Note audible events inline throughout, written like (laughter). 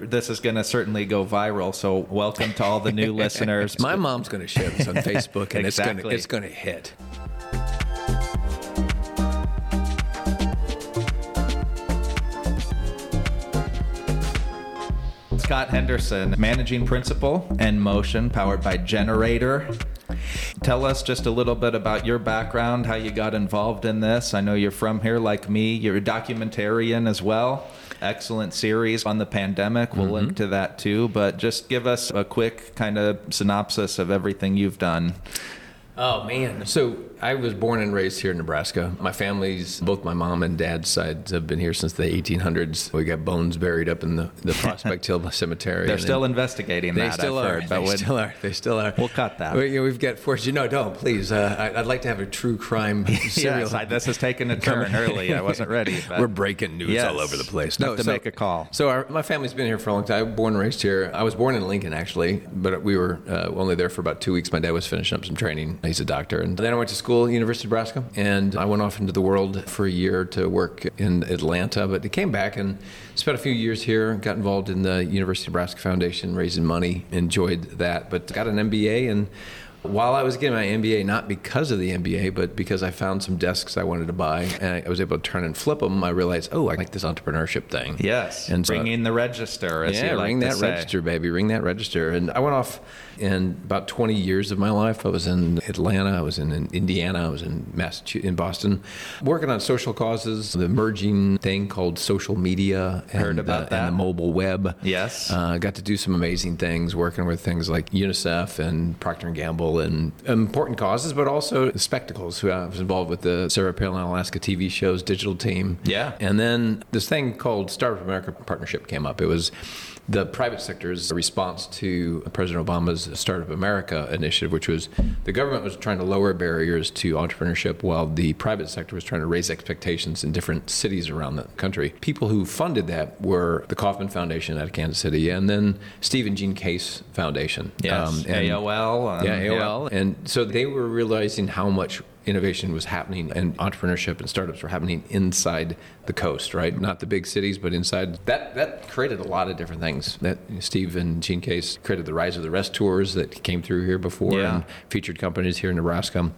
This is going to certainly go viral. So, welcome to all the new (laughs) listeners. My mom's going to share this on Facebook, and Exactly. it's going to it's going to hit. Scott Henderson, managing principal NMotion powered by Generator. Tell us just a little bit about your background, how you got involved in this. I know you're from here like me. You're a documentarian as well. Excellent series on the pandemic. We'll link mm-hmm. to that too. But just give us a quick kind of synopsis of everything you've done. Oh man! So I was born and raised here in Nebraska. My family's, both my mom and dad's sides, have been here since the 1800s. We got bones buried up in the, the Prospect Hill (laughs) Cemetery. They're still investigating They that. still are. they when- still are. They still are. We'll cut that. We, you know, we've got fortune. No, don't please. Uh, I, I'd like to have a true crime serial. (laughs) Yes, I, this has taken a (laughs) turn early. I wasn't ready. But We're breaking news Yes. all over the place. Have to make a call. So our, my family's been here for a long time. I was born and raised here. I was born in Lincoln, actually, but we were uh, only there for about two weeks. My dad was finishing up some training. He's a doctor, and then I went to school, at University of Nebraska, and I went off into the world for a year to work in Atlanta. But I came back and spent a few years here. Got involved in the University of Nebraska Foundation, raising money. Enjoyed that, but got an MBA and. While I was getting my MBA, not because of the MBA, but because I found some desks I wanted to buy, and I was able to turn and flip them, I realized, oh, I like this entrepreneurship thing. Yes, And so- ringing the register, yeah, like ring that say. register, baby. Ring that register. And I went off in about 20 years of my life. I was in Atlanta. I was in, in Indiana. I was in Massachusetts, in Boston, working on social causes, the emerging thing called social media. And, Heard about uh, that. And the mobile web. Yes. Uh, got to do some amazing things, working with things like UNICEF and Procter and Gamble, and important causes, but also spectacles. Who I was involved with the Sarah Palin Alaska TV shows digital team. Yeah. And then this thing called Start Startup America Partnership came up. It was the private sector's response to President Obama's Start Startup America initiative, which was the government was trying to lower barriers to entrepreneurship while the private sector was trying to raise expectations in different cities around the country. People who funded that were the Kauffman Foundation out of Kansas City and then Stephen Jean Case Foundation. Yes, Um, and- AOL. um, yeah, AOL. And so they were realizing how much innovation was happening and entrepreneurship and startups were happening inside the coast, right? Not the big cities, but inside. That that created a lot of different things. That Steve and Jean Case created the Rise of the Rest tours that came through here before Yeah. and featured companies here in Nebraska.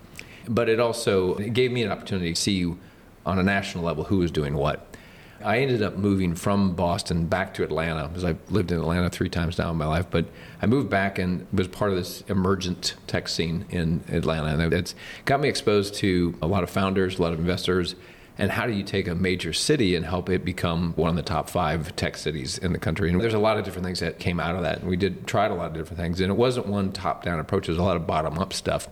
But it also it gave me an opportunity to see on a national level who was doing what. I ended up moving from Boston back to Atlanta because I've lived in Atlanta three times now in my life. But I moved back and was part of this emergent tech scene in Atlanta. And it's got me exposed to a lot of founders, a lot of investors. And how do you take a major city and help it become one of the top five tech cities in the country? And there's a lot of different things that came out of that. And we did tried a lot of different things. And it wasn't one top down approach, it was a lot of bottom up stuff.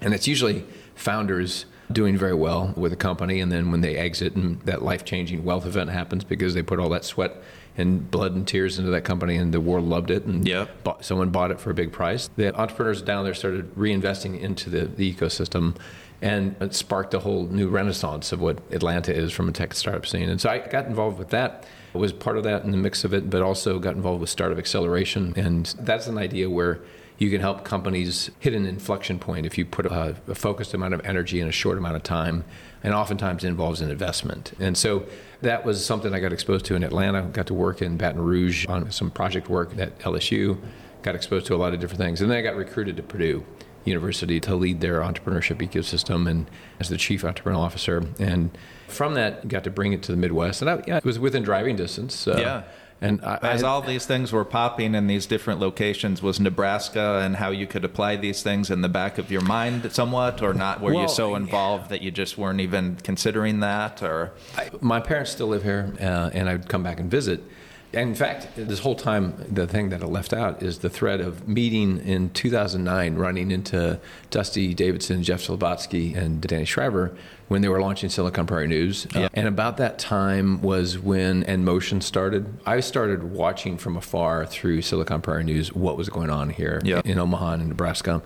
And it's usually founders doing very well with a company, and then when they exit, and that life changing wealth event happens because they put all that sweat and blood and tears into that company, and the world loved it, and Yep. bought, someone bought it for a big price. The entrepreneurs down there started reinvesting into the, the ecosystem. And it sparked a whole new renaissance of what Atlanta is from a tech startup scene. And so I got involved with that, was part of that in the mix of it, but also got involved with startup acceleration. And that's an idea where you can help companies hit an inflection point if you put a, a focused amount of energy in a short amount of time, and oftentimes involves an investment. And so that was something I got exposed to in Atlanta. Got to work in Baton Rouge on some project work at LSU. Got exposed to a lot of different things, and then I got recruited to Purdue University to lead their entrepreneurship ecosystem and as the chief entrepreneurial officer. And from that, got to bring it to the Midwest, and I, yeah, it was within driving distance. Uh, Yeah. And I, As all these things were popping in these different locations, was Nebraska and how you could apply these things in the back of your mind somewhat, or not? Were you so involved that you just weren't even considering that, or I, my parents still live here, uh, and I'd come back and visit. And in fact, this whole time, the thing that I left out is the thread of meeting in 2009, running into Dusty Davidson, Jeff Slobotski, and Danny Schreiber when they were launching Silicon Prairie News. Uh, and about that time was when NMotion started. I started watching from afar through Silicon Prairie News what was going on here Yeah. in Omaha and Nebraska.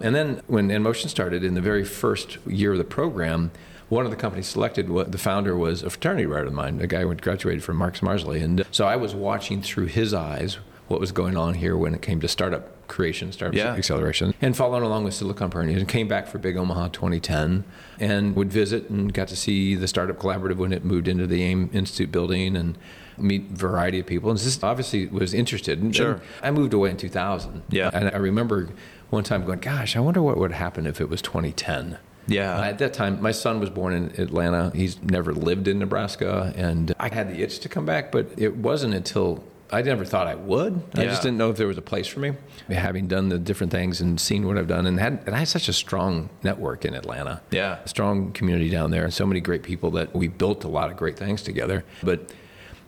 And then when NMotion started, in the very first year of the program, one of the companies selected, the founder was a fraternity brother of mine, a guy who graduated from Marx Marsley. And uh, so I was watching through his eyes what was going on here when it came to startup creation, startup Yeah. acceleration, and following along with Silicon Pioneers. And came back for Big Omaha 2010 and would visit and got to see the Startup Collaborative when it moved into the AIM Institute building and meet a variety of people. And just obviously was interested. And Sure. I moved away in 2000. Yeah. And I remember one time going, gosh, I wonder what would happen if it was 2010. Yeah. Uh, at that time, my son was born in Atlanta. He's never lived in Nebraska. And I had the itch to come back, but it wasn't until I never thought I would. I just didn't know if there was a place for me. Having done the different things and seen what I've done, and had and I had such a strong network in Atlanta. Yeah. a strong community down there, and so many great people that we built a lot of great things together. But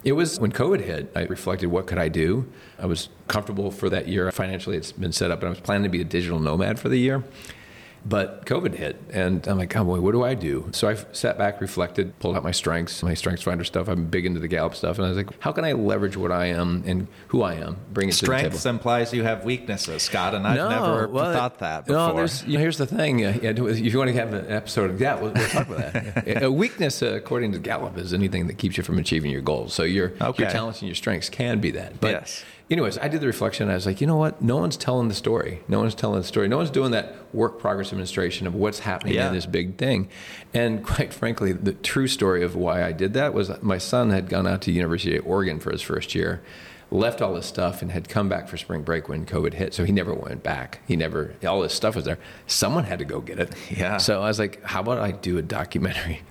it was when COVID hit, I reflected what could I do. I was comfortable for that year financially. It's been set up, and I was planning to be a digital nomad for the year. But COVID hit, and I'm like, oh boy, what do I do? So I sat back, reflected, pulled out my strengths, my strengths finder stuff. I'm big into the Gallup stuff, and I was like, how can I leverage what I am and who I am, bring it to the table? Strengths implies you have weaknesses, Scott, and I've never well, thought that before. No, there's, you know, here's the thing. Uh, if you want to have an episode of that, we'll, we'll talk about that. (laughs) a weakness, uh, according to Gallup, is anything that keeps you from achieving your goals. So your Okay. your talents and your strengths can be that. But Yes. Anyways, I did the reflection. I was like, you know what? No one's telling the story. No one's telling the story. No one's doing that work progress administration of what's happening Yeah. in this big thing. And (laughs) quite frankly, the true story of why I did that was my son had gone out to University of Oregon for his first year, left all his stuff, and had come back for spring break when COVID hit. So he never went back. He never all his stuff was there. Someone had to go get it. Yeah. So I was like, how about I do a documentary?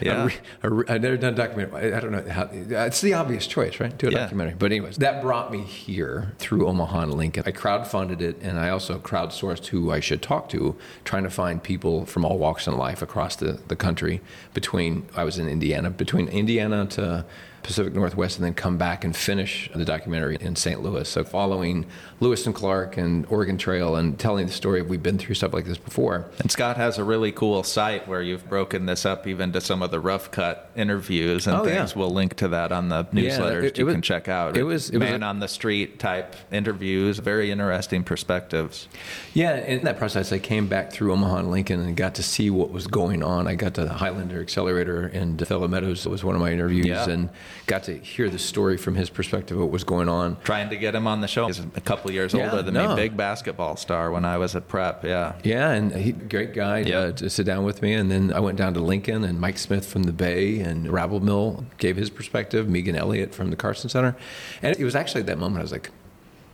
Yeah. A a I've uh, never done a documentary. I I don't know how. It's the obvious choice, right? Do a Yeah. documentary. But anyways, that brought me here through Omaha and Lincoln. I crowdfunded it, and I also crowdsourced who I should talk to, trying to find people from all walks in life across the, the country. Between I was in Indiana, between Indiana to Pacific Northwest, and then come back and finish the documentary in St. Louis. So following Lewis and Clark and Oregon Trail, and telling the story of we've been through stuff like this before. And Scott has a really cool site where you've broken this up even to some of the rough cut interviews and Oh, yeah. things. We'll link to that on the Yeah, newsletters it- it you was- can check out. it was- it was man a- on the street type interviews, very interesting perspectives. Yeah, in that process, I came back through Omaha and Lincoln and got to see what was going on. I got to the Highlander Accelerator, and Othello Meadows was one of my interviews, Yeah. and got to hear the story from his perspective of what was going on. Trying to get him on the show. He's a couple years Yeah, older than no. me, big basketball star when I was at prep. Yeah. Yeah, and he great guy Yeah. uh, to sit down with me, and then I went down to Lincoln, and Mike Smith from the Bay and Rabble Mill gave his perspective. Megan Elliott from the Carson Center, and it was actually at that moment I was like,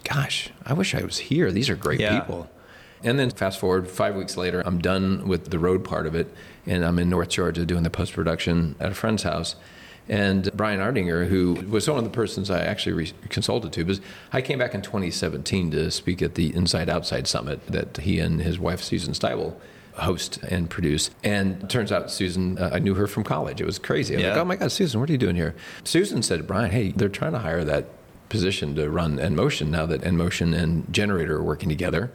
"Gosh, I wish I was here. These are great Yeah. people." And then fast forward five weeks later, I'm done with the road part of it, and I'm in North Georgia doing the post production at a friend's house. And Brian Ardinger, who was one of the persons I actually re- consulted to, because I came back in 2017 to speak at the Inside Outside Summit that he and his wife Susan Steibel host and produce. And turns out Susan, uh, I knew her from college. It was crazy. I was like, oh my God, Susan, what are you doing here? Susan said, Brian, hey, they're trying to hire that position to run NMotion now that NMotion and Generator are working together.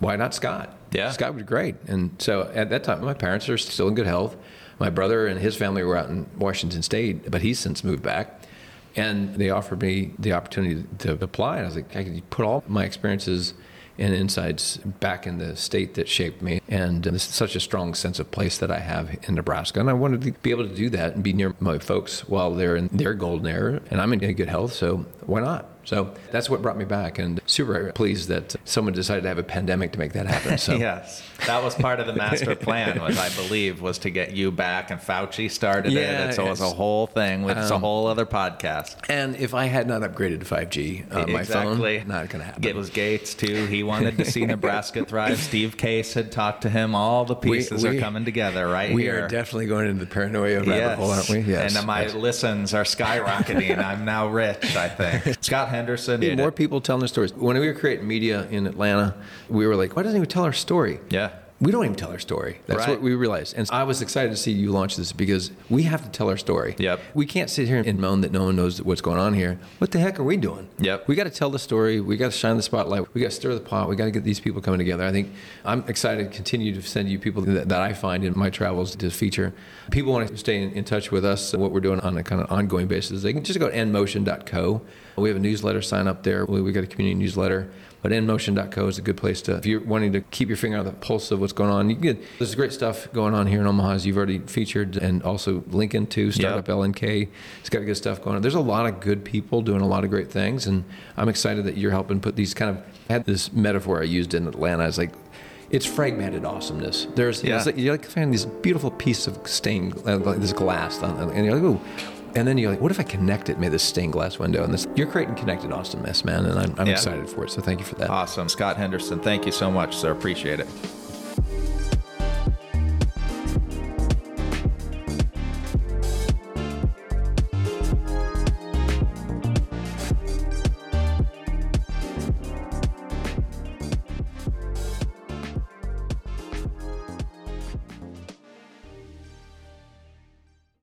Why not Scott? Yeah. Scott was great. And so at that time, my parents are still in good health. My brother and his family were out in Washington State, but he's since moved back. And they offered me the opportunity to apply. And I was like, I could put all my experiences and insights back in the state that shaped me. And such a strong sense of place that I have in Nebraska. And I wanted to be able to do that and be near my folks while they're in their golden era. And I'm in good health, so why not? So that's what brought me back, and super pleased that someone decided to have a pandemic to make that happen. So (laughs) Yes, that was part of the master (laughs) plan. Was I believe was to get you back, and Fauci started Yeah, it, and so it was a whole thing. With it's a Um, whole other podcast. And if I had not upgraded to 5G on my exactly. phone, not going to happen. It was Gates too. He wanted to see (laughs) Nebraska thrive. Steve Case had talked to him. All the pieces we- are coming together right we here. are definitely going into the paranoia rabbit Yes. hole, aren't we? Yes. And my Yes. listens are skyrocketing. I'm now rich, I think. Scott Henderson. More people telling their stories. When we were creating media in Atlanta, we were like, why doesn't he tell our story? Yeah. We don't even tell our story. That's Right. what we realized. And I was excited to see you launch this because we have to tell our story. Yep. We can't sit here and moan that no one knows what's going on here. What the heck are we doing? Yep. We got to tell the story. We got to shine the spotlight. We got to stir the pot. We got to get these people coming together. I think I'm excited to continue to send you people that, that I find in my travels to feature. People want to stay in, in touch with us, what we're doing on a kind of ongoing basis. They can just go to nmotion.co. We have a newsletter sign up there. We, we got a community newsletter. But NMotion.co is a good place to, if you're wanting to keep your finger on the pulse of what's going on, you get, there's great stuff going on here in Omaha, as you've already featured, and also Lincoln too, Startup Yep. LNK. It's got good stuff going on. There's a lot of good people doing a lot of great things, and I'm excited that you're helping put these kind of, I had this metaphor I used in Atlanta. It's like, it's fragmented awesomeness. There's, Yeah. like, you're like finding this beautiful piece of stained, uh, like this glass, on- and you're like, ooh. And then you're like, what if I connect it, maybe this stained glass window? And this, you're creating connected Austin awesomeness, man, and I'm, I'm Yeah. excited for it. So thank you for that. Awesome. Scott Henderson, thank you so much, sir. Appreciate it.